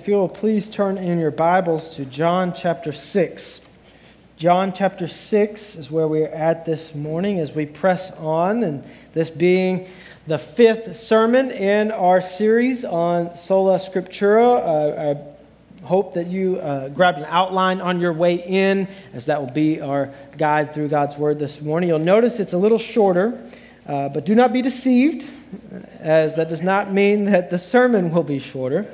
If you will please turn in your Bibles to John chapter 6. John chapter 6 is where we're at this morning as we press on, and this being the fifth sermon in our series on Sola Scriptura. Uh, I hope that you uh, grabbed an outline on your way in, as that will be our guide through God's Word this morning. You'll notice it's a little shorter, uh, but do not be deceived, as that does not mean that the sermon will be shorter.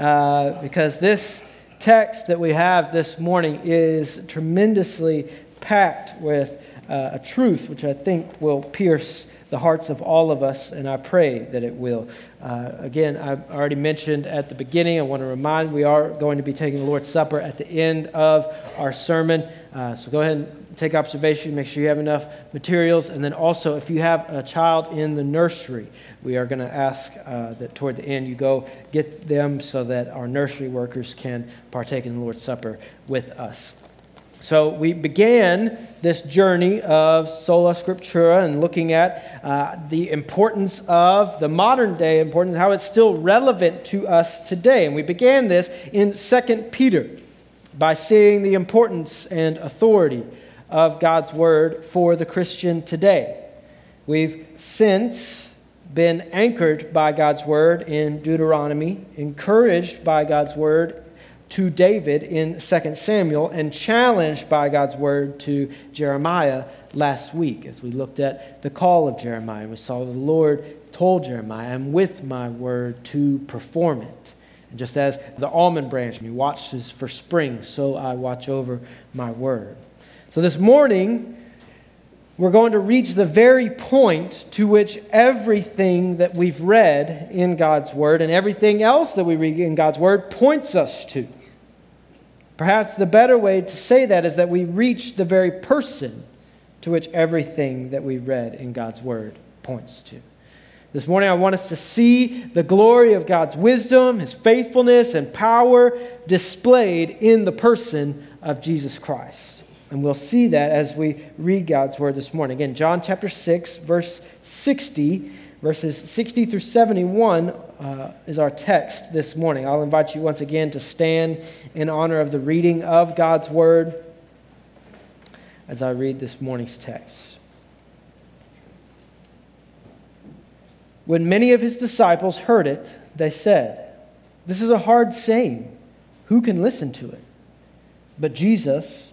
Uh, because this text that we have this morning is tremendously packed with uh, a truth which I think will pierce the hearts of all of us, and I pray that it will. Uh, again, I already mentioned at the beginning, I want to remind we are going to be taking the Lord's Supper at the end of our sermon. Uh, so go ahead and take observation, make sure you have enough materials, and then also if you have a child in the nursery, we are going to ask uh, that toward the end you go get them so that our nursery workers can partake in the Lord's Supper with us. So we began this journey of sola scriptura and looking at uh, the importance of the modern day importance, how it's still relevant to us today. And we began this in 2 Peter by seeing the importance and authority of God's word for the Christian today. We've since been anchored by God's word in Deuteronomy, encouraged by God's word to David in 2 Samuel, and challenged by God's word to Jeremiah last week as we looked at the call of Jeremiah. We saw the Lord told Jeremiah, I'm with my word to perform it. And just as the almond branch watches for spring, so I watch over my word. So this morning, we're going to reach the very point to which everything that we've read in God's Word and everything else that we read in God's Word points us to. Perhaps the better way to say that is that we reach the very person to which everything that we read in God's Word points to. This morning, I want us to see the glory of God's wisdom, His faithfulness, and power displayed in the person of Jesus Christ. And we'll see that as we read God's word this morning. Again, John chapter 6, verse 60, verses 60 through 71 uh, is our text this morning. I'll invite you once again to stand in honor of the reading of God's word as I read this morning's text. When many of his disciples heard it, they said, This is a hard saying. Who can listen to it? But Jesus,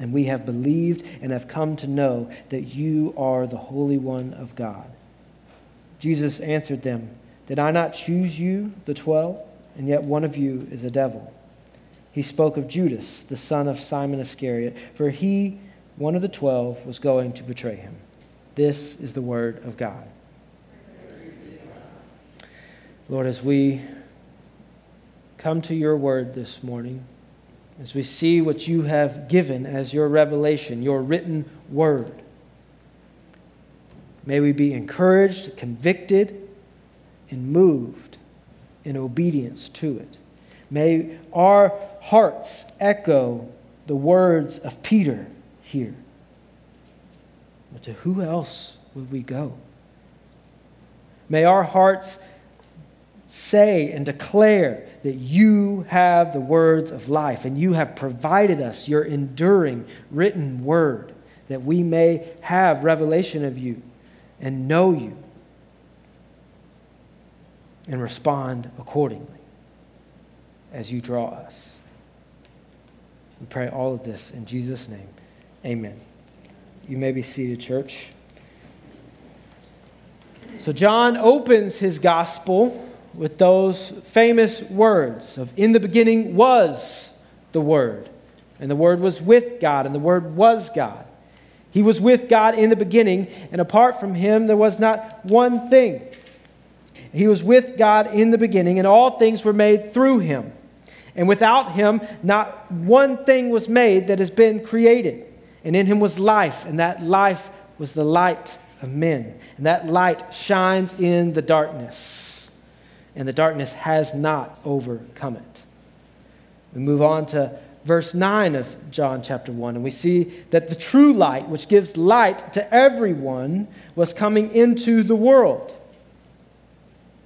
and we have believed and have come to know that you are the Holy One of God. Jesus answered them, Did I not choose you, the twelve, and yet one of you is a devil? He spoke of Judas, the son of Simon Iscariot, for he, one of the twelve, was going to betray him. This is the word of God. Lord, as we come to your word this morning, as we see what you have given as your revelation, your written word. May we be encouraged, convicted, and moved in obedience to it. May our hearts echo the words of Peter here. But to who else would we go? May our hearts say and declare that you have the words of life and you have provided us your enduring written word that we may have revelation of you and know you and respond accordingly as you draw us. We pray all of this in Jesus' name. Amen. You may be seated, church. So, John opens his gospel with those famous words of In the beginning was the Word, and the Word was with God, and the Word was God. He was with God in the beginning, and apart from him, there was not one thing. He was with God in the beginning, and all things were made through him. And without him, not one thing was made that has been created. And in him was life, and that life was the light of men. And that light shines in the darkness, and the darkness has not overcome it. We move on to verse 9 of John chapter 1, and we see that the true light, which gives light to everyone, was coming into the world.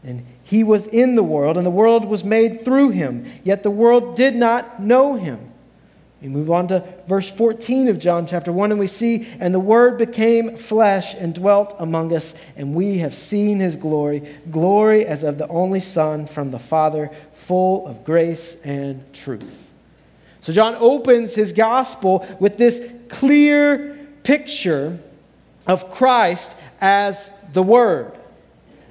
And he was in the world, and the world was made through him, yet the world did not know him. We move on to verse 14 of John chapter 1, and we see, And the Word became flesh and dwelt among us, and we have seen his glory, glory as of the only Son from the Father, full of grace and truth. So John opens his gospel with this clear picture of Christ as the Word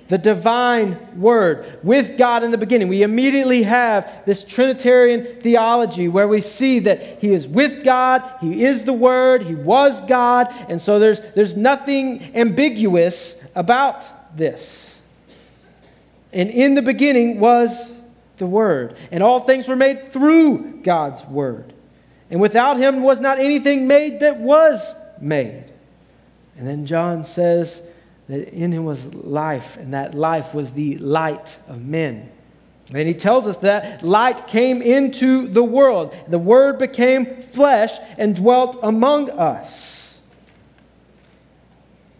the divine word with God in the beginning. We immediately have this Trinitarian theology where we see that He is with God, He is the Word, He was God, and so there's, there's nothing ambiguous about this. And in the beginning was the Word, and all things were made through God's Word. And without Him was not anything made that was made. And then John says, that in him was life, and that life was the light of men. And he tells us that light came into the world. The Word became flesh and dwelt among us.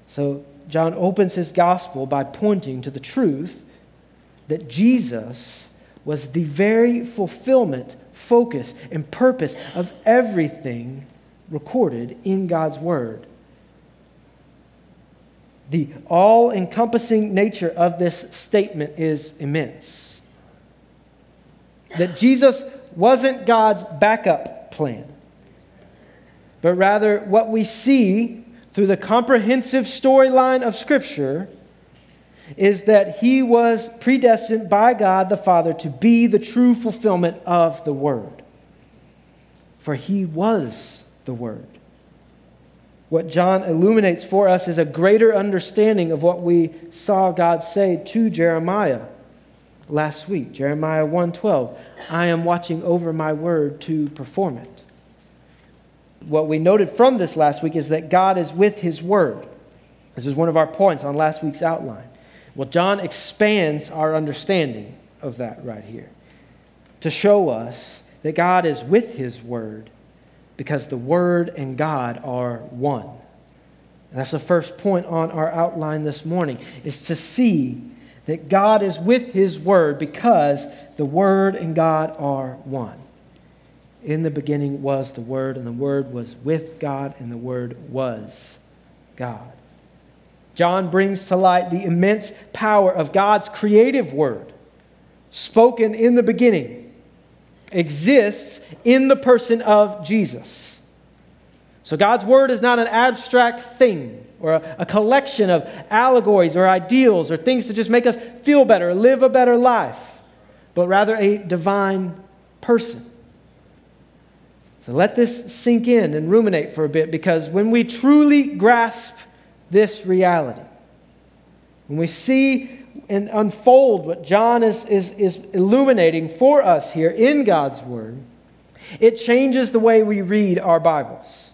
So, John opens his gospel by pointing to the truth that Jesus was the very fulfillment, focus, and purpose of everything recorded in God's Word. The all encompassing nature of this statement is immense. That Jesus wasn't God's backup plan, but rather what we see through the comprehensive storyline of Scripture is that he was predestined by God the Father to be the true fulfillment of the Word. For he was the Word. What John illuminates for us is a greater understanding of what we saw God say to Jeremiah last week. Jeremiah 1:12, I am watching over my word to perform it. What we noted from this last week is that God is with his word. This is one of our points on last week's outline. Well, John expands our understanding of that right here to show us that God is with his word because the Word and God are one. And that's the first point on our outline this morning, is to see that God is with His Word because the Word and God are one. In the beginning was the Word, and the Word was with God, and the Word was God. John brings to light the immense power of God's creative Word, spoken in the beginning exists in the person of Jesus. So God's word is not an abstract thing or a, a, collection of allegories or ideals or things to just make us feel better live a better life, but rather a divine person. So let this sink in and ruminate for a bit because when we truly grasp this reality, when we see and unfold what John is, is, is illuminating for us here in God's Word, it changes the way we read our Bibles.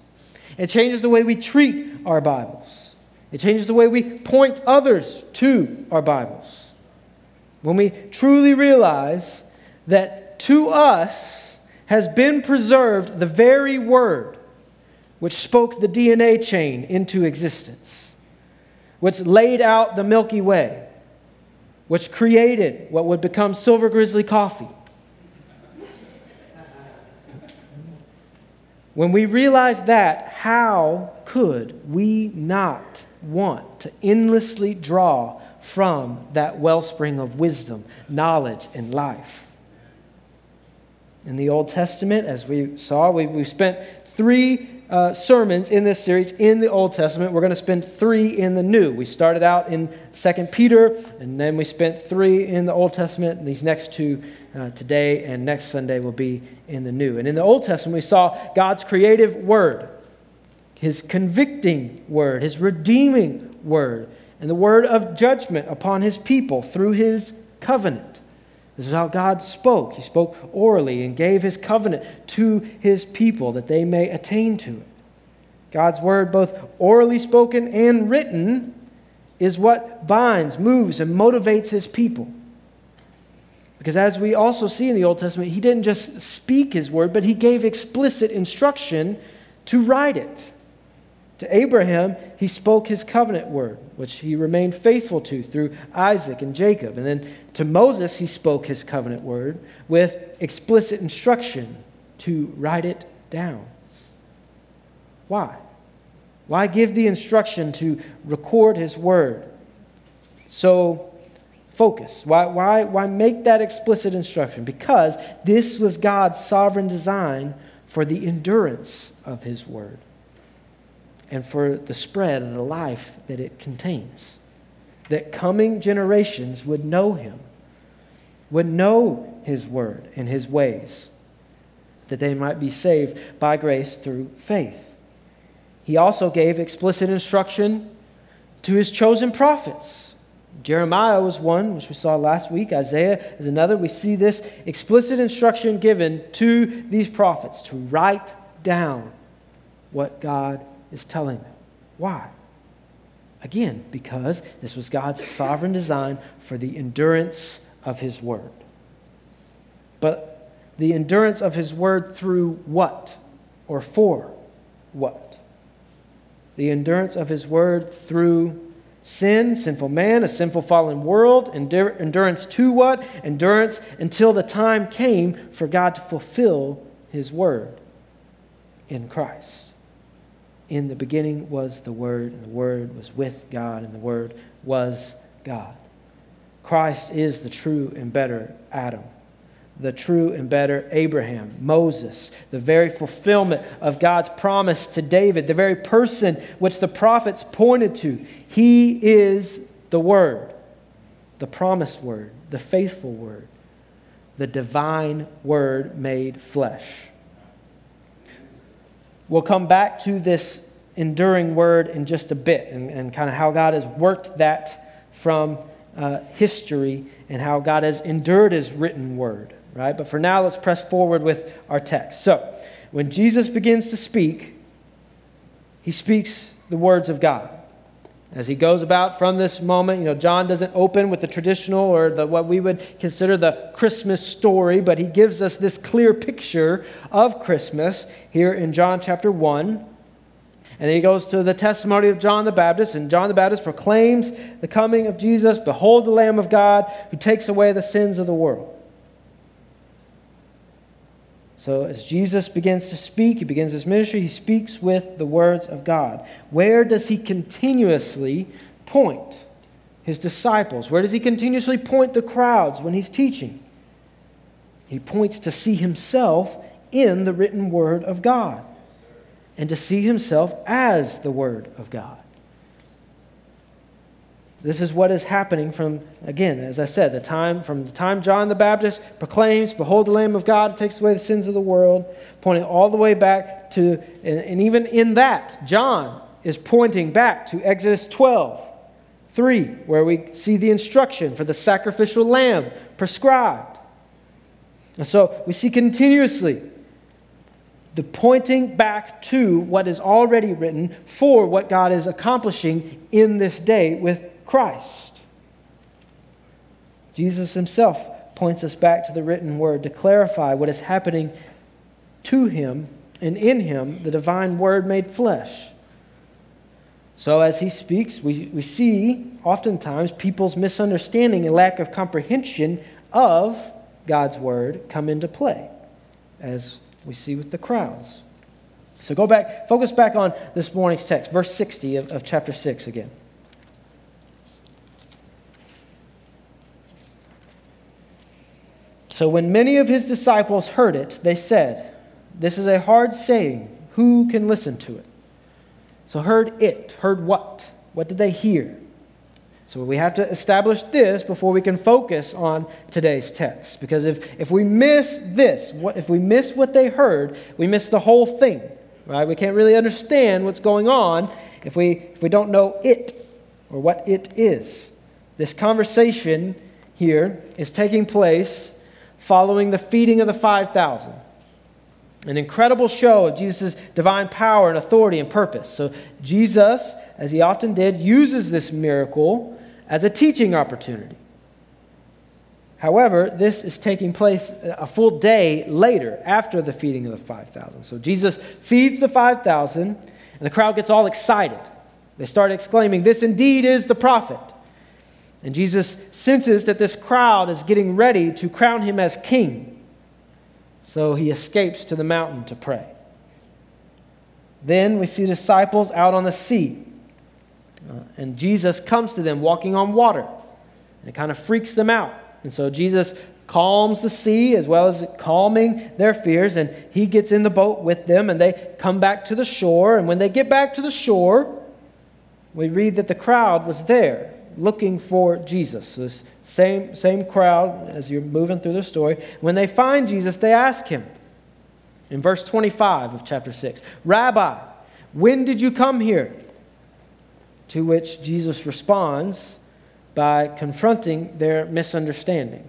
It changes the way we treat our Bibles. It changes the way we point others to our Bibles. When we truly realize that to us has been preserved the very Word which spoke the DNA chain into existence, which laid out the Milky Way which created what would become Silver Grizzly coffee. When we realize that, how could we not want to endlessly draw from that wellspring of wisdom, knowledge, and life? In the Old Testament, as we saw, we, we spent three uh, sermons in this series in the Old Testament. We're going to spend three in the New. We started out in 2 Peter, and then we spent three in the Old Testament. These next two uh, today and next Sunday will be in the New. And in the Old Testament, we saw God's creative word, His convicting word, His redeeming word, and the word of judgment upon His people through His covenant. This is how God spoke. He spoke orally and gave his covenant to his people that they may attain to it. God's word, both orally spoken and written, is what binds, moves, and motivates his people. Because as we also see in the Old Testament, he didn't just speak his word, but he gave explicit instruction to write it. To Abraham, he spoke his covenant word, which he remained faithful to through Isaac and Jacob. And then to Moses, he spoke his covenant word with explicit instruction to write it down. Why? Why give the instruction to record his word? So focus. Why, why, why make that explicit instruction? Because this was God's sovereign design for the endurance of his word and for the spread and the life that it contains. That coming generations would know him, would know his word and his ways, that they might be saved by grace through faith. He also gave explicit instruction to his chosen prophets. Jeremiah was one, which we saw last week. Isaiah is another. We see this explicit instruction given to these prophets to write down what God is telling them. Why? Again, because this was God's sovereign design for the endurance of His Word. But the endurance of His Word through what? Or for what? The endurance of His Word through sin, sinful man, a sinful fallen world. endurance to what? Endurance until the time came for God to fulfill His Word in Christ. In the beginning was the Word, and the Word was with God, and the Word was God. Christ is the true and better Adam, the true and better Abraham, Moses, the very fulfillment of God's promise to David, the very person which the prophets pointed to. He is the Word, the promised Word, the faithful Word, the divine Word made flesh. We'll come back to this enduring word in just a bit and, and kind of how God has worked that from uh, history and how God has endured his written word, right? But for now, let's press forward with our text. So, when Jesus begins to speak, he speaks the words of God. As he goes about from this moment, you know, John doesn't open with the traditional or the, what we would consider the Christmas story, but he gives us this clear picture of Christmas here in John chapter 1. And then he goes to the testimony of John the Baptist, and John the Baptist proclaims the coming of Jesus Behold the Lamb of God who takes away the sins of the world. So, as Jesus begins to speak, he begins his ministry, he speaks with the words of God. Where does he continuously point his disciples? Where does he continuously point the crowds when he's teaching? He points to see himself in the written word of God and to see himself as the word of God. This is what is happening from, again, as I said, the time from the time John the Baptist proclaims, Behold the Lamb of God takes away the sins of the world, pointing all the way back to, and, and even in that, John is pointing back to Exodus 12, 3, where we see the instruction for the sacrificial lamb prescribed. And so we see continuously the pointing back to what is already written for what God is accomplishing in this day with Christ. Jesus himself points us back to the written word to clarify what is happening to him and in him, the divine word made flesh. So, as he speaks, we, we see oftentimes people's misunderstanding and lack of comprehension of God's word come into play, as we see with the crowds. So, go back, focus back on this morning's text, verse 60 of, of chapter 6 again. So when many of his disciples heard it, they said, This is a hard saying. who can listen to it? So, heard it. Heard what? What did they hear? So, we have to establish this before we can focus on today's text. Because if, if we miss this, what, if we miss what they heard, we miss the whole thing, right? We can't really understand what's going on if we, if we don't know it or what it is. This conversation here is taking place following the feeding of the 5,000. An incredible show of Jesus' divine power and authority and purpose. So, Jesus, as he often did, uses this miracle as a teaching opportunity. However, this is taking place a full day later, after the feeding of the 5,000. So, Jesus feeds the 5,000, and the crowd gets all excited. They start exclaiming, This indeed is the prophet. And Jesus senses that this crowd is getting ready to crown him as king. So he escapes to the mountain to pray. Then we see disciples out on the sea. Uh, and Jesus comes to them walking on water. And it kind of freaks them out. And so Jesus calms the sea as well as calming their fears. And he gets in the boat with them and they come back to the shore. And when they get back to the shore, we read that the crowd was there looking for Jesus. This same, same crowd as you're moving through the story. When they find Jesus, they ask him in verse 25 of chapter 6 Rabbi, when did you come here? To which Jesus responds by confronting their misunderstanding.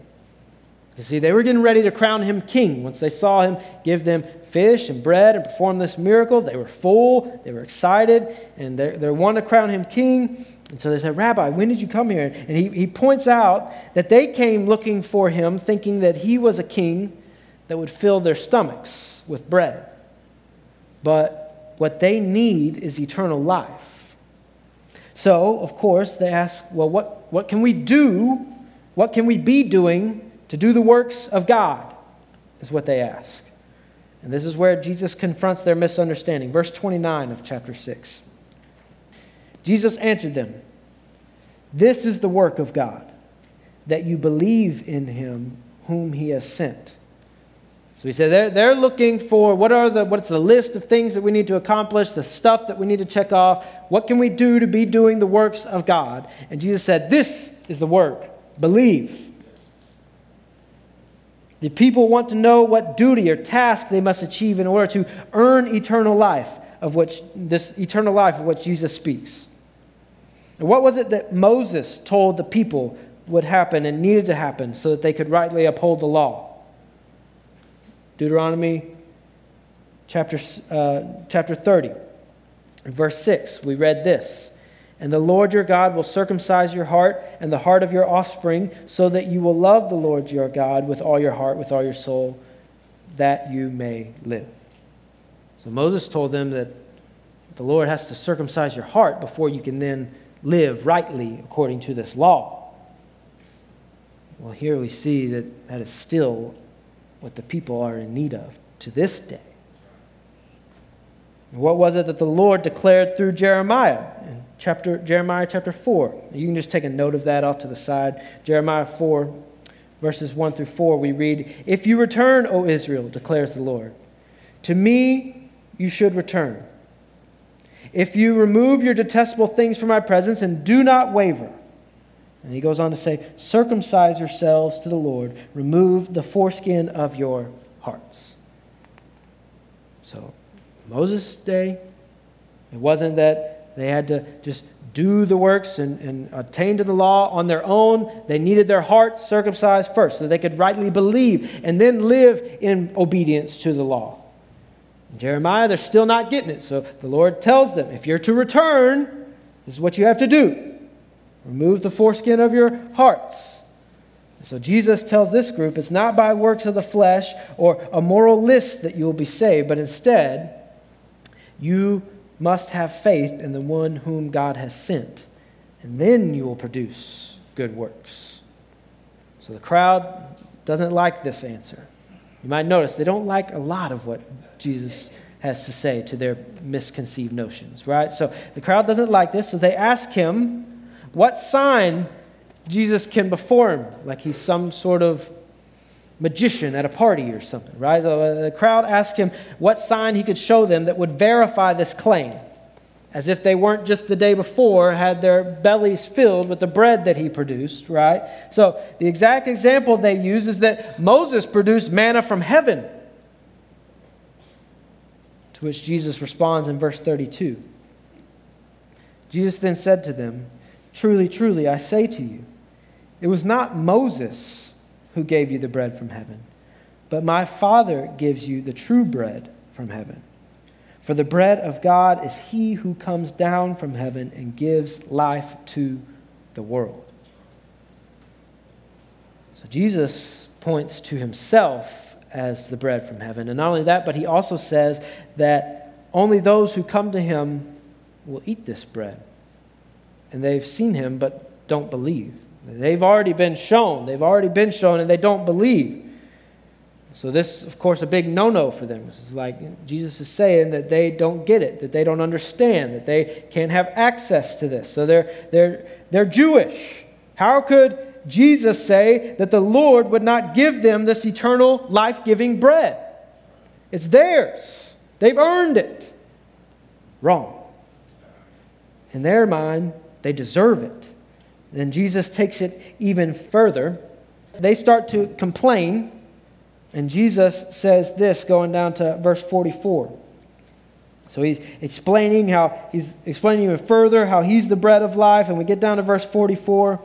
You see, they were getting ready to crown him king. Once they saw him give them fish and bread and perform this miracle, they were full, they were excited, and they, they wanted to crown him king. And so they said, Rabbi, when did you come here? And he, he points out that they came looking for him, thinking that he was a king that would fill their stomachs with bread. But what they need is eternal life. So, of course, they ask, well, what, what can we do? What can we be doing to do the works of God? Is what they ask. And this is where Jesus confronts their misunderstanding. Verse 29 of chapter 6. Jesus answered them, This is the work of God, that you believe in him whom he has sent. So he said they're, they're looking for what are the what's the list of things that we need to accomplish, the stuff that we need to check off. What can we do to be doing the works of God? And Jesus said, This is the work. Believe. The people want to know what duty or task they must achieve in order to earn eternal life of which this eternal life of which Jesus speaks. And what was it that Moses told the people would happen and needed to happen so that they could rightly uphold the law? Deuteronomy chapter, uh, chapter 30, verse 6, we read this. And the Lord your God will circumcise your heart and the heart of your offspring, so that you will love the Lord your God with all your heart, with all your soul, that you may live. So Moses told them that the Lord has to circumcise your heart before you can then live rightly according to this law. Well, here we see that that is still what the people are in need of to this day. What was it that the Lord declared through Jeremiah in chapter, Jeremiah chapter 4? You can just take a note of that off to the side. Jeremiah 4, verses 1 through 4, we read, If you return, O Israel, declares the Lord, to me you should return if you remove your detestable things from my presence and do not waver. And he goes on to say, circumcise yourselves to the Lord, remove the foreskin of your hearts. So, Moses' day, it wasn't that they had to just do the works and, and attain to the law on their own. They needed their hearts circumcised first so they could rightly believe and then live in obedience to the law. Jeremiah, they're still not getting it. So the Lord tells them, if you're to return, this is what you have to do remove the foreskin of your hearts. So Jesus tells this group it's not by works of the flesh or a moral list that you will be saved, but instead, you must have faith in the one whom God has sent, and then you will produce good works. So the crowd doesn't like this answer. You might notice they don't like a lot of what Jesus has to say to their misconceived notions, right? So the crowd doesn't like this, so they ask him what sign Jesus can perform, like he's some sort of magician at a party or something, right? So uh, the crowd asked him what sign he could show them that would verify this claim, as if they weren't just the day before had their bellies filled with the bread that he produced, right? So the exact example they use is that Moses produced manna from heaven. To which Jesus responds in verse 32. Jesus then said to them, Truly, truly, I say to you, it was not Moses who gave you the bread from heaven, but my Father gives you the true bread from heaven. For the bread of God is he who comes down from heaven and gives life to the world. So Jesus points to himself as the bread from heaven. And not only that, but he also says that only those who come to him will eat this bread. And they've seen him, but don't believe. They've already been shown. They've already been shown, and they don't believe. So, this, of course, a big no no for them. Is like Jesus is saying that they don't get it, that they don't understand, that they can't have access to this. So, they're, they're, they're Jewish. How could Jesus say that the Lord would not give them this eternal life giving bread? It's theirs, they've earned it. Wrong. In their mind, they deserve it. Then Jesus takes it even further. They start to complain, and Jesus says this going down to verse 44. So he's explaining how he's explaining even further how he's the bread of life, and we get down to verse 44.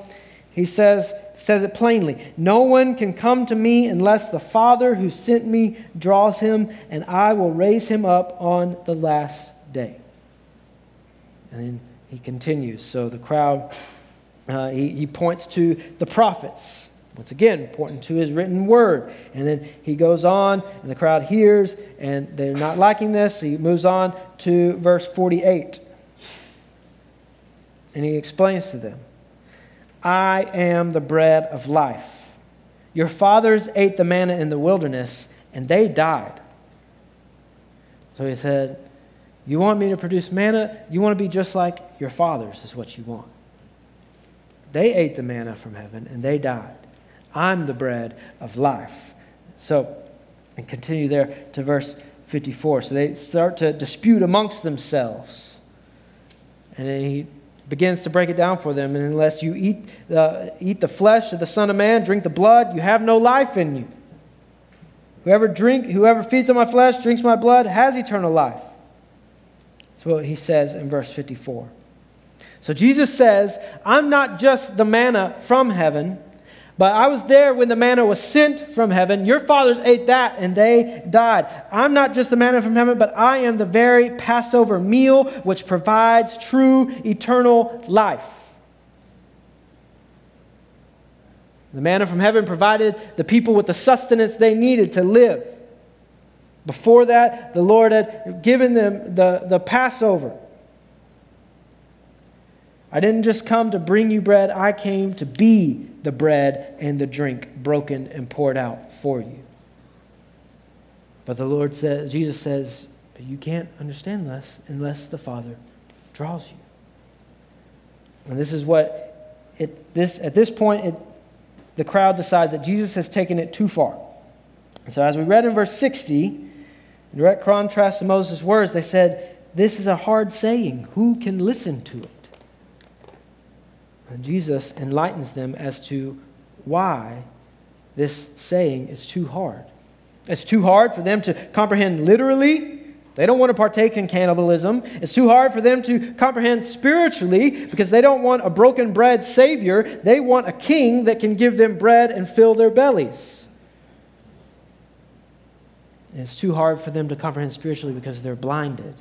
He says, says it plainly No one can come to me unless the Father who sent me draws him, and I will raise him up on the last day. And then he continues. So the crowd, uh, he, he points to the prophets. Once again, pointing to his written word. And then he goes on, and the crowd hears, and they're not liking this. He moves on to verse 48. And he explains to them I am the bread of life. Your fathers ate the manna in the wilderness, and they died. So he said, you want me to produce manna? You want to be just like your fathers, is what you want. They ate the manna from heaven and they died. I'm the bread of life. So, and continue there to verse 54. So they start to dispute amongst themselves. And then he begins to break it down for them. And unless you eat, uh, eat the flesh of the Son of Man, drink the blood, you have no life in you. Whoever drink, whoever feeds on my flesh, drinks my blood, has eternal life. That's what he says in verse 54. So Jesus says, I'm not just the manna from heaven, but I was there when the manna was sent from heaven. Your fathers ate that and they died. I'm not just the manna from heaven, but I am the very Passover meal which provides true eternal life. The manna from heaven provided the people with the sustenance they needed to live. Before that, the Lord had given them the, the Passover. I didn't just come to bring you bread, I came to be the bread and the drink broken and poured out for you. But the Lord says, Jesus says, you can't understand this unless the Father draws you. And this is what it, this, at this point, it, the crowd decides that Jesus has taken it too far. So, as we read in verse 60, in direct contrast to Moses' words, they said, This is a hard saying. Who can listen to it? And Jesus enlightens them as to why this saying is too hard. It's too hard for them to comprehend literally. They don't want to partake in cannibalism. It's too hard for them to comprehend spiritually because they don't want a broken bread Savior. They want a king that can give them bread and fill their bellies. And it's too hard for them to comprehend spiritually because they're blinded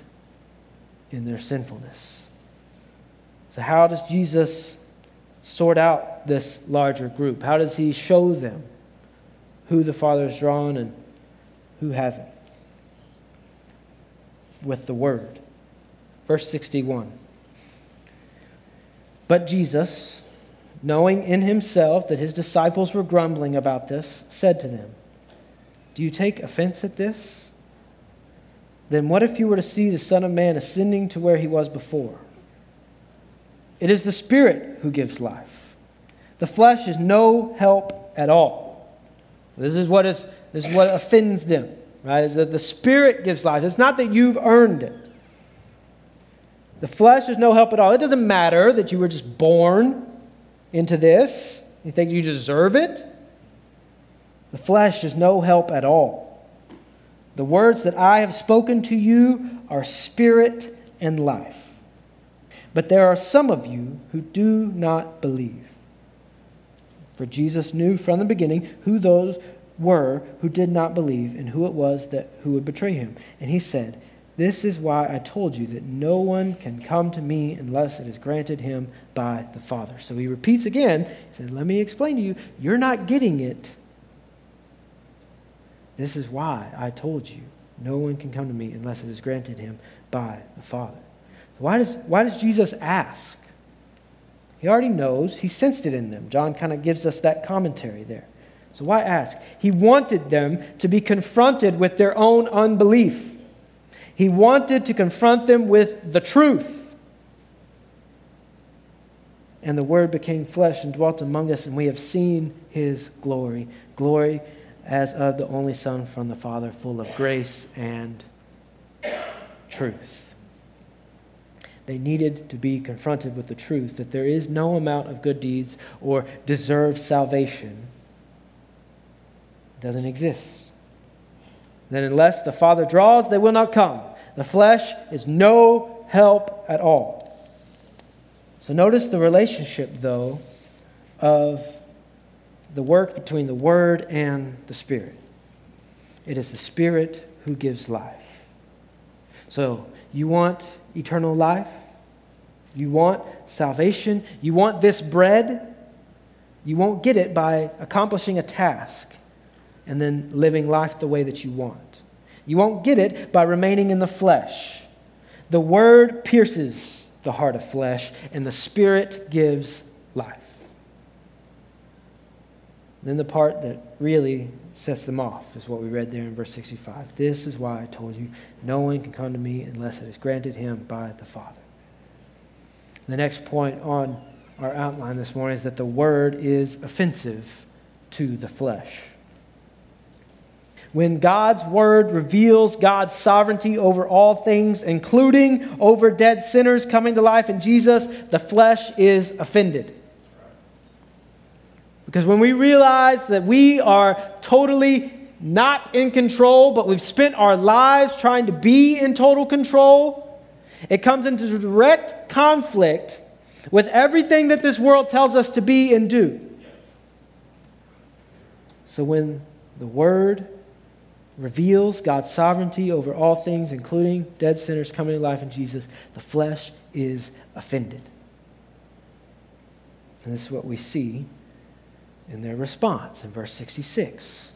in their sinfulness. So, how does Jesus sort out this larger group? How does he show them who the father Father's drawn and who hasn't? With the Word. Verse 61. But Jesus, knowing in himself that his disciples were grumbling about this, said to them, do you take offense at this? Then what if you were to see the Son of Man ascending to where he was before? It is the Spirit who gives life. The flesh is no help at all. This is what, is, this is what offends them, right? Is that the Spirit gives life. It's not that you've earned it. The flesh is no help at all. It doesn't matter that you were just born into this. You think you deserve it? The flesh is no help at all. The words that I have spoken to you are spirit and life. But there are some of you who do not believe. For Jesus knew from the beginning who those were who did not believe and who it was that who would betray him. And he said, "This is why I told you that no one can come to me unless it is granted him by the Father." So he repeats again. He said, "Let me explain to you. You're not getting it. This is why I told you no one can come to me unless it is granted him by the Father." Why does, why does Jesus ask? He already knows. He sensed it in them. John kind of gives us that commentary there. So why ask? He wanted them to be confronted with their own unbelief. He wanted to confront them with the truth. And the Word became flesh and dwelt among us, and we have seen His glory. Glory as of the only Son from the Father, full of grace and truth. They needed to be confronted with the truth that there is no amount of good deeds or deserved salvation. It doesn't exist. Then, unless the Father draws, they will not come. The flesh is no help at all. So, notice the relationship, though, of the work between the Word and the Spirit. It is the Spirit who gives life. So, you want eternal life? You want salvation? You want this bread? You won't get it by accomplishing a task and then living life the way that you want. You won't get it by remaining in the flesh. The word pierces the heart of flesh, and the spirit gives life. Then the part that really sets them off is what we read there in verse 65. This is why I told you no one can come to me unless it is granted him by the Father. The next point on our outline this morning is that the word is offensive to the flesh. When God's word reveals God's sovereignty over all things, including over dead sinners coming to life in Jesus, the flesh is offended. Because when we realize that we are totally not in control, but we've spent our lives trying to be in total control, it comes into direct conflict with everything that this world tells us to be and do. So when the Word reveals God's sovereignty over all things, including dead sinners coming to life in Jesus, the flesh is offended. And this is what we see in their response in verse 66.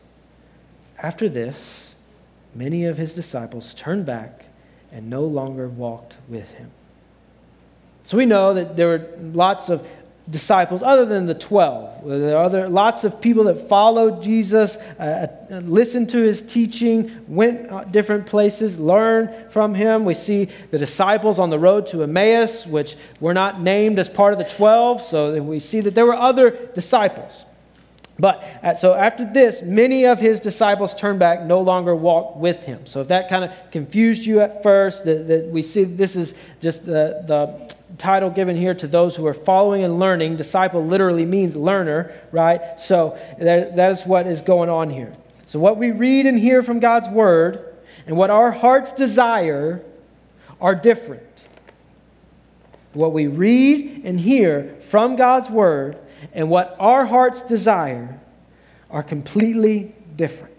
After this, many of his disciples turned back and no longer walked with him. So we know that there were lots of disciples other than the 12. There are other, lots of people that followed Jesus, uh, uh, listened to his teaching, went uh, different places, learned from him. We see the disciples on the road to Emmaus, which were not named as part of the 12, so we see that there were other disciples. But uh, so after this, many of his disciples turned back, no longer walked with him. So if that kind of confused you at first, that, we see this is just the, the title given here to those who are following and learning. Disciple literally means learner, right? So that, that is what is going on here. So what we read and hear from God's word and what our hearts desire are different. What we read and hear from God's word and what our hearts desire are completely different.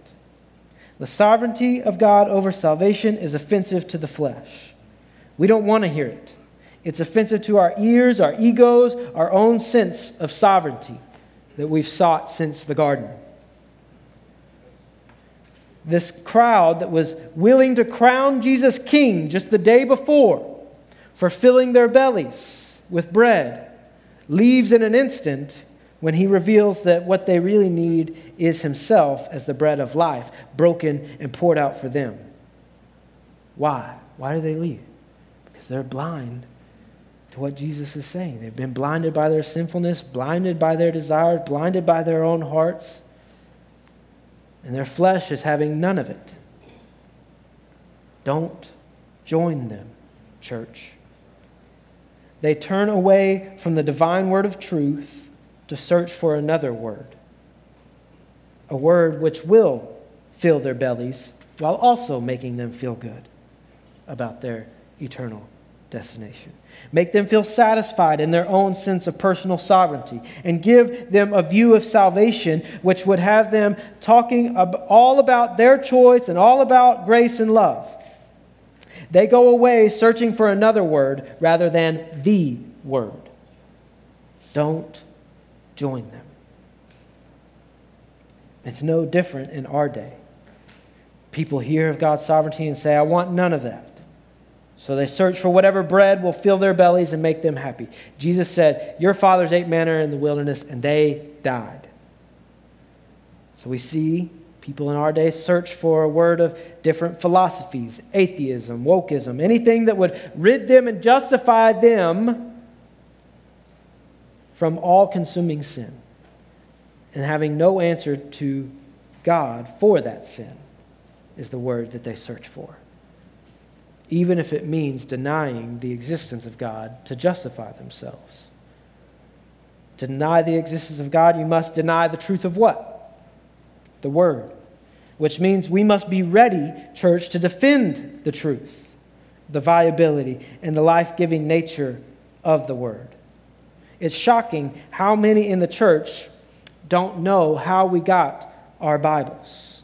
The sovereignty of God over salvation is offensive to the flesh. We don't want to hear it. It's offensive to our ears, our egos, our own sense of sovereignty that we've sought since the garden. This crowd that was willing to crown Jesus king just the day before for filling their bellies with bread leaves in an instant when he reveals that what they really need is himself as the bread of life, broken and poured out for them. Why? Why do they leave? Because they're blind to what Jesus is saying. They've been blinded by their sinfulness, blinded by their desires, blinded by their own hearts. and their flesh is having none of it. Don't join them, church. They turn away from the divine word of truth to search for another word, a word which will fill their bellies while also making them feel good about their eternal destination. Make them feel satisfied in their own sense of personal sovereignty and give them a view of salvation which would have them talking all about their choice and all about grace and love. They go away searching for another word rather than the word. Don't join them. It's no different in our day. People hear of God's sovereignty and say, I want none of that. So they search for whatever bread will fill their bellies and make them happy. Jesus said, Your fathers ate manna in the wilderness and they died. So we see people in our day search for a word of different philosophies, atheism, wokeism, anything that would rid them and justify them from all consuming sin and having no answer to God for that sin is the word that they search for. Even if it means denying the existence of God to justify themselves. Deny the existence of God, you must deny the truth of what? The Word. Which means we must be ready, church, to defend the truth, the viability, and the life giving nature of the Word. It's shocking how many in the church don't know how we got our Bibles.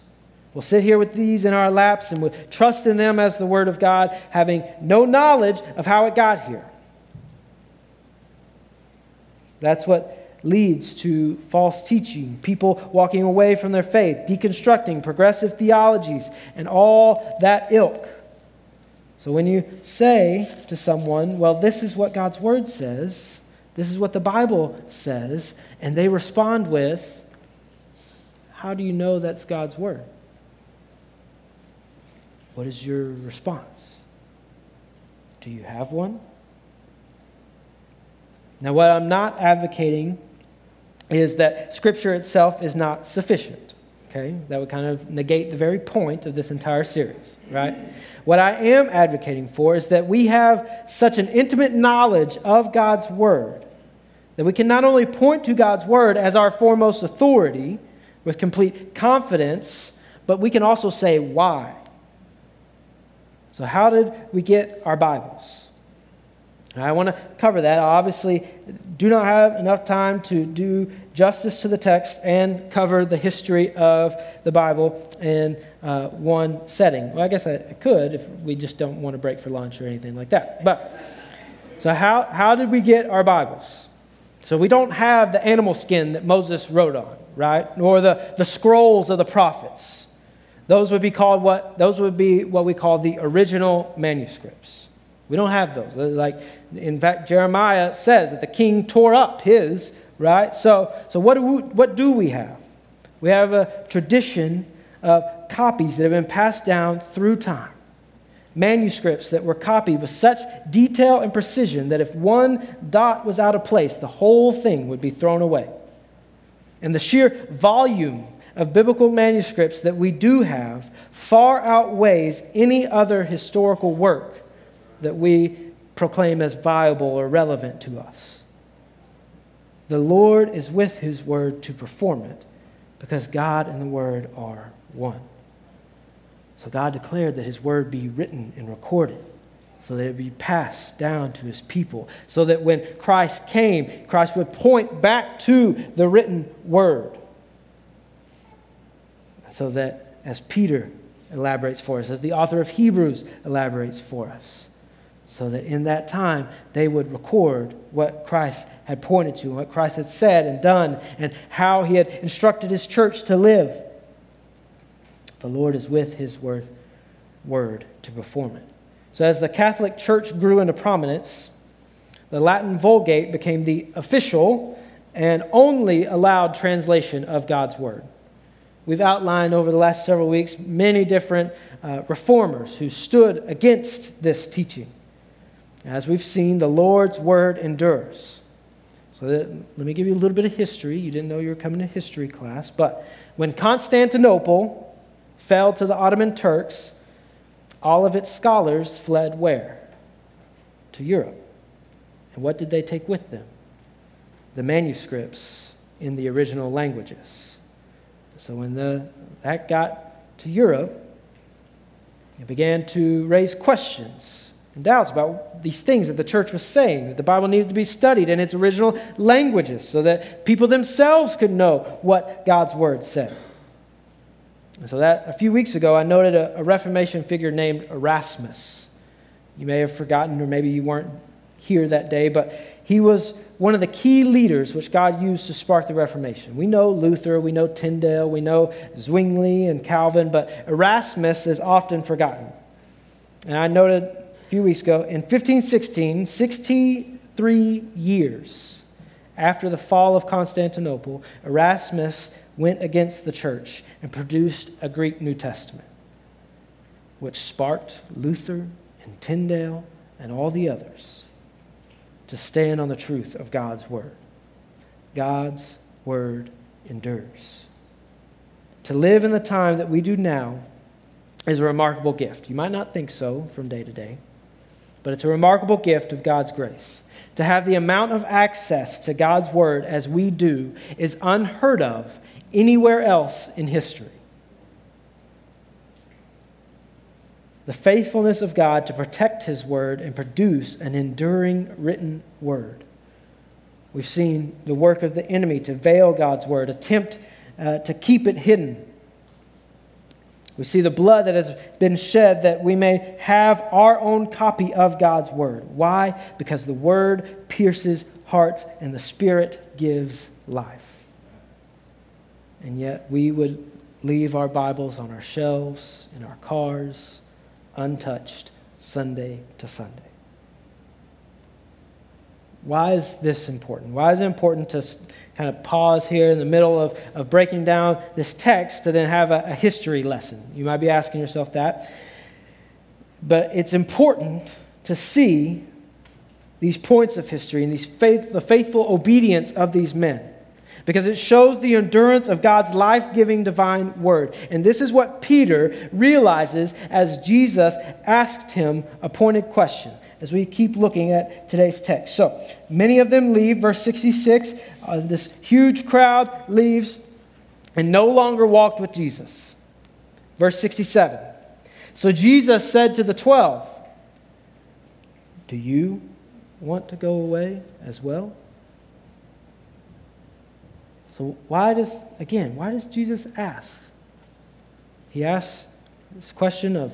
We'll sit here with these in our laps and we'll trust in them as the Word of God, having no knowledge of how it got here. That's what leads to false teaching, people walking away from their faith, deconstructing progressive theologies, and all that ilk. So when you say to someone, well, this is what God's Word says, this is what the Bible says, and they respond with, how do you know that's God's Word? What is your response? Do you have one? Now, what I'm not advocating is that Scripture itself is not sufficient. Okay? That would kind of negate the very point of this entire series, right? What I am advocating for is that we have such an intimate knowledge of God's Word that we can not only point to God's Word as our foremost authority with complete confidence, but we can also say why. So, how did we get our Bibles? I want to cover that. I obviously do not have enough time to do justice to the text and cover the history of the Bible in uh, one setting. Well, I guess I could if we just don't want to break for lunch or anything like that. But, so how, how did we get our Bibles? So we don't have the animal skin that Moses wrote on, right? Nor the, the scrolls of the prophets. Those would be called what? Those would be what we call the original manuscripts. We don't have those. Like, in fact, Jeremiah says that the king tore up his, right? So, so what, do we, what do we have? We have a tradition of copies that have been passed down through time. Manuscripts that were copied with such detail and precision that if one dot was out of place, the whole thing would be thrown away. And the sheer volume of biblical manuscripts that we do have far outweighs any other historical work that we proclaim as viable or relevant to us. The Lord is with his word to perform it because God and the word are one. So God declared that his word be written and recorded so that it be passed down to his people, so that when Christ came, Christ would point back to the written word so that as Peter elaborates for us, as the author of Hebrews elaborates for us, so that in that time they would record what Christ had pointed to, what Christ had said and done, and how he had instructed his church to live. The Lord is with his word, word to perform it. So, as the Catholic Church grew into prominence, the Latin Vulgate became the official and only allowed translation of God's Word. We've outlined over the last several weeks many different uh, reformers who stood against this teaching. As we've seen, the Lord's word endures. So that, let me give you a little bit of history. You didn't know you were coming to history class. But when Constantinople fell to the Ottoman Turks, all of its scholars fled where? To Europe. And what did they take with them? The manuscripts in the original languages. So when the, that got to Europe, it began to raise questions and doubts about these things that the church was saying, that the Bible needed to be studied in its original languages so that people themselves could know what God's word said. And so that a few weeks ago, I noted a, a Reformation figure named Erasmus. You may have forgotten, or maybe you weren't here that day, but he was one of the key leaders which God used to spark the Reformation. We know Luther, we know Tyndale, we know Zwingli and Calvin, but Erasmus is often forgotten. And I noted few weeks ago, in 1516, 63 years after the fall of Constantinople, Erasmus went against the church and produced a Greek New Testament, which sparked Luther and Tyndale and all the others to stand on the truth of God's word. God's word endures. To live in the time that we do now is a remarkable gift. You might not think so from day to day, but it's a remarkable gift of God's grace. To have the amount of access to God's word as we do is unheard of anywhere else in history. the faithfulness of God to protect His word and produce an enduring written word. We've seen the work of the enemy to veil God's word, attempt uh, to keep it hidden. We see the blood that has been shed that we may have our own copy of God's word. Why? Because the word pierces hearts and the spirit gives life. And yet we would leave our Bibles on our shelves, in our cars, untouched Sunday to Sunday. Why is this important? Why is it important to kind of pause here in the middle of, of breaking down this text to then have a, a history lesson? You might be asking yourself that. But it's important to see these points of history and these faith, the faithful obedience of these men because it shows the endurance of God's life giving divine word. And this is what Peter realizes as Jesus asked him a pointed question as we keep looking at today's text. So many of them leave, verse 66. Uh, this huge crowd leaves and no longer walked with Jesus. Verse 67. So Jesus said to the twelve, Do you want to go away as well? So, why does, again, why does Jesus ask? He asks this question of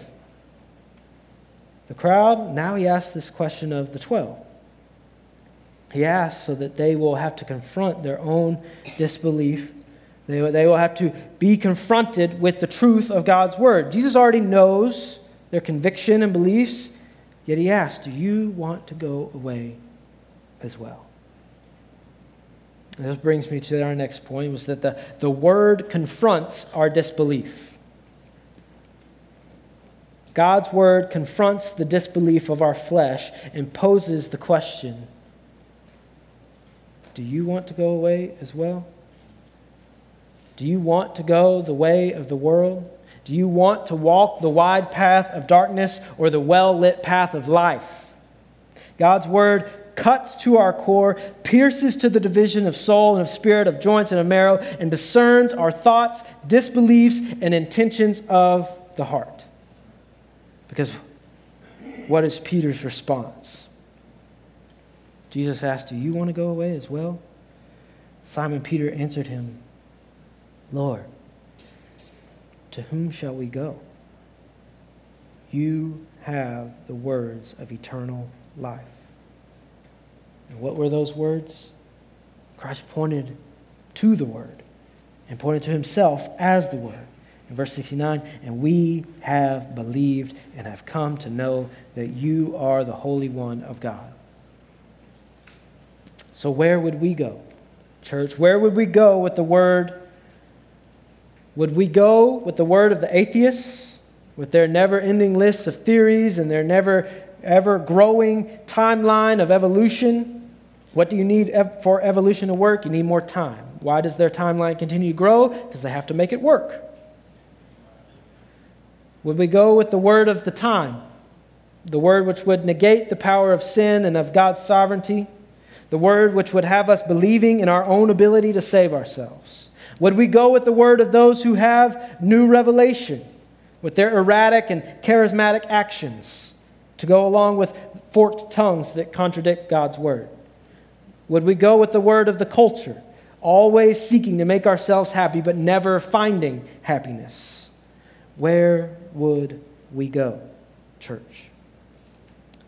the crowd. Now he asks this question of the 12. He asks so that they will have to confront their own disbelief. They, they will have to be confronted with the truth of God's word. Jesus already knows their conviction and beliefs, yet he asks, Do you want to go away as well? And this brings me to our next point was that the, the word confronts our disbelief. God's word confronts the disbelief of our flesh and poses the question Do you want to go away as well? Do you want to go the way of the world? Do you want to walk the wide path of darkness or the well lit path of life? God's word cuts to our core, pierces to the division of soul and of spirit, of joints and of marrow, and discerns our thoughts, disbeliefs, and intentions of the heart. Because what is Peter's response? Jesus asked, Do you want to go away as well? Simon Peter answered him, Lord, to whom shall we go? You have the words of eternal life. And what were those words? Christ pointed to the Word and pointed to himself as the Word. In verse 69, and we have believed and have come to know that you are the Holy One of God. So, where would we go, church? Where would we go with the Word? Would we go with the Word of the atheists, with their never ending lists of theories and their never ever growing timeline of evolution? What do you need for evolution to work? You need more time. Why does their timeline continue to grow? Because they have to make it work. Would we go with the word of the time? The word which would negate the power of sin and of God's sovereignty? The word which would have us believing in our own ability to save ourselves? Would we go with the word of those who have new revelation, with their erratic and charismatic actions, to go along with forked tongues that contradict God's word? Would we go with the word of the culture, always seeking to make ourselves happy but never finding happiness? Where would we go, church?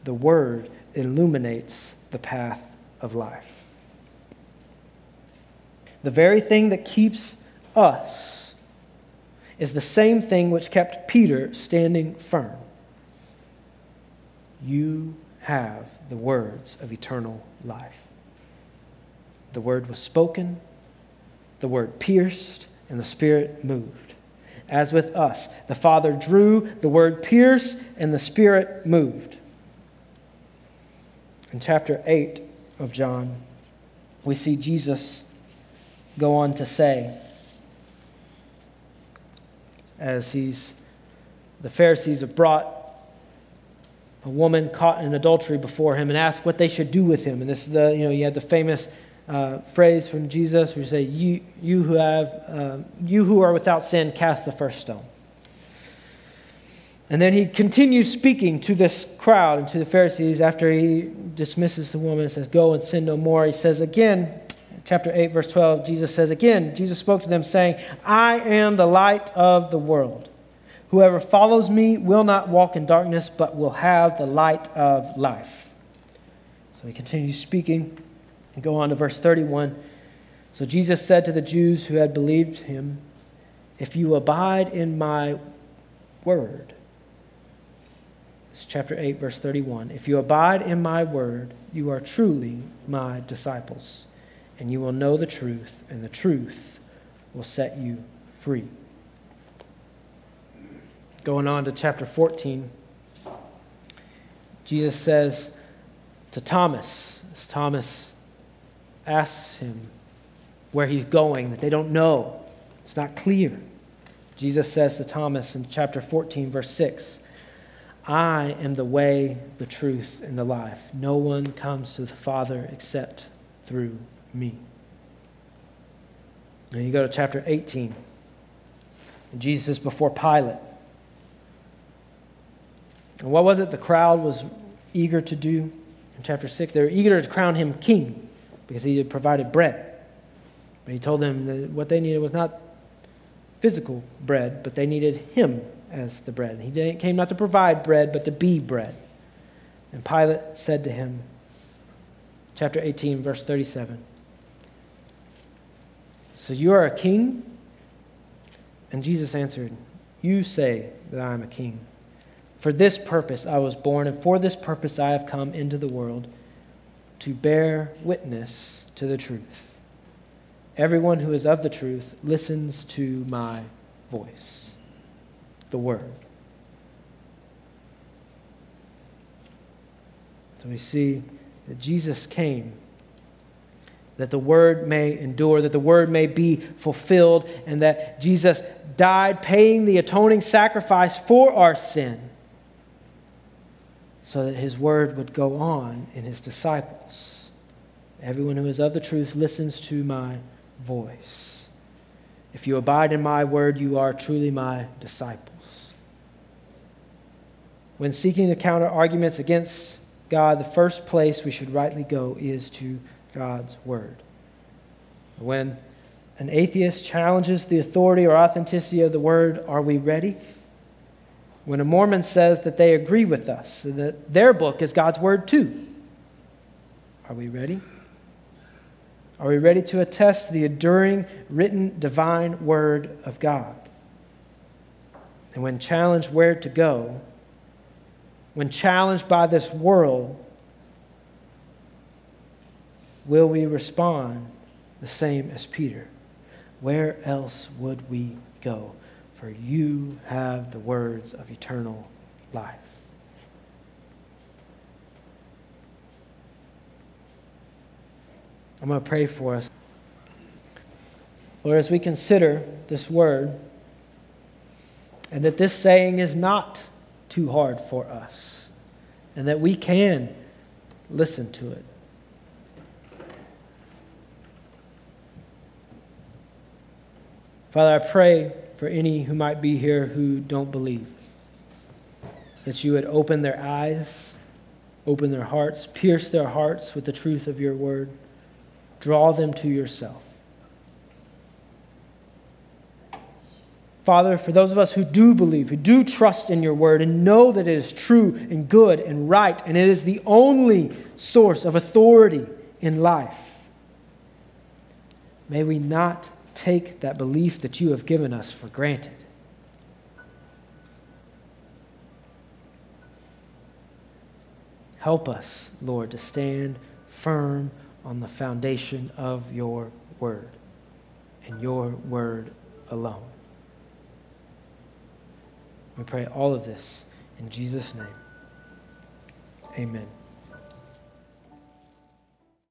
The word illuminates the path of life. The very thing that keeps us is the same thing which kept Peter standing firm. You have the words of eternal life. The word was spoken, the word pierced, and the Spirit moved. As with us, the Father drew, the word pierced, and the Spirit moved. In chapter 8 of John, we see Jesus go on to say, as he's the Pharisees have brought a woman caught in adultery before him and asked what they should do with him. And this is the, you know, you had the famous uh, phrase from Jesus where you say, you, you, who have, uh, you who are without sin, cast the first stone. And then he continues speaking to this crowd and to the Pharisees after he dismisses the woman and says, Go and sin no more. He says again, chapter 8, verse 12, Jesus says again, Jesus spoke to them, saying, I am the light of the world. Whoever follows me will not walk in darkness, but will have the light of life. So he continues speaking and go on to verse 31. So Jesus said to the Jews who had believed him, If you abide in my word, it's chapter 8, verse 31. If you abide in my word, you are truly my disciples, and you will know the truth, and the truth will set you free. Going on to chapter 14, Jesus says to Thomas, as Thomas asks him where he's going, that they don't know, it's not clear. Jesus says to Thomas in chapter 14, verse 6, I am the way, the truth, and the life. No one comes to the Father except through me. And you go to chapter 18. And Jesus is before Pilate. And what was it the crowd was eager to do in chapter 6? They were eager to crown him king because he had provided bread. But he told them that what they needed was not physical bread, but they needed him as the bread. He didn't, came not to provide bread, but to be bread. And Pilate said to him, chapter 18, verse 37, So you are a king? And Jesus answered, You say that I am a king. For this purpose I was born, and for this purpose I have come into the world to bear witness to the truth. Everyone who is of the truth listens to my voice the Word. So we see that Jesus came that the Word may endure, that the Word may be fulfilled, and that Jesus died paying the atoning sacrifice for our sin so that His Word would go on in His disciples. Everyone who is of the truth listens to my voice. If you abide in my word, you are truly my disciples. when seeking to counter arguments against God, the first place we should rightly go is to God's Word. When an atheist challenges the authority or authenticity of the Word, are we ready? When a Mormon says that they agree with us, that their book is God's Word too, are we ready? Are we ready to attest the enduring, written, divine Word of God? And when challenged where to go, when challenged by this world, will we respond the same as Peter? Where else would we go? For you have the words of eternal life. I'm going to pray for us. Lord, as we consider this word, and that this saying is not too hard for us, and that we can listen to it. Father, I pray for any who might be here who don't believe, that you would open their eyes, open their hearts, pierce their hearts with the truth of your word, draw them to yourself. Father, for those of us who do believe, who do trust in your word, and know that it is true and good and right, and it is the only source of authority in life, may we not take that belief that you have given us for granted. Help us, Lord, to stand firm on the foundation of your word and your word alone. We pray all of this in Jesus' name. Amen.